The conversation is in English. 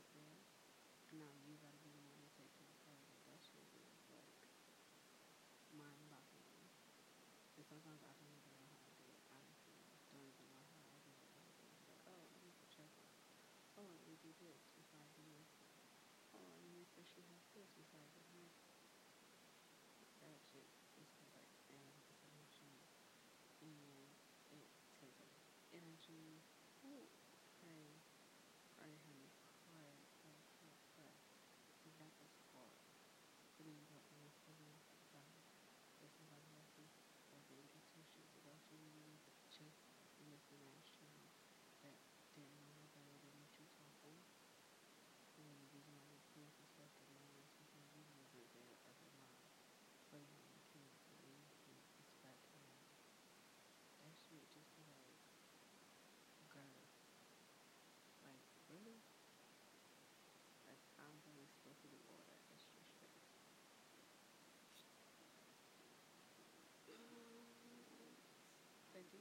get there. And now you gotta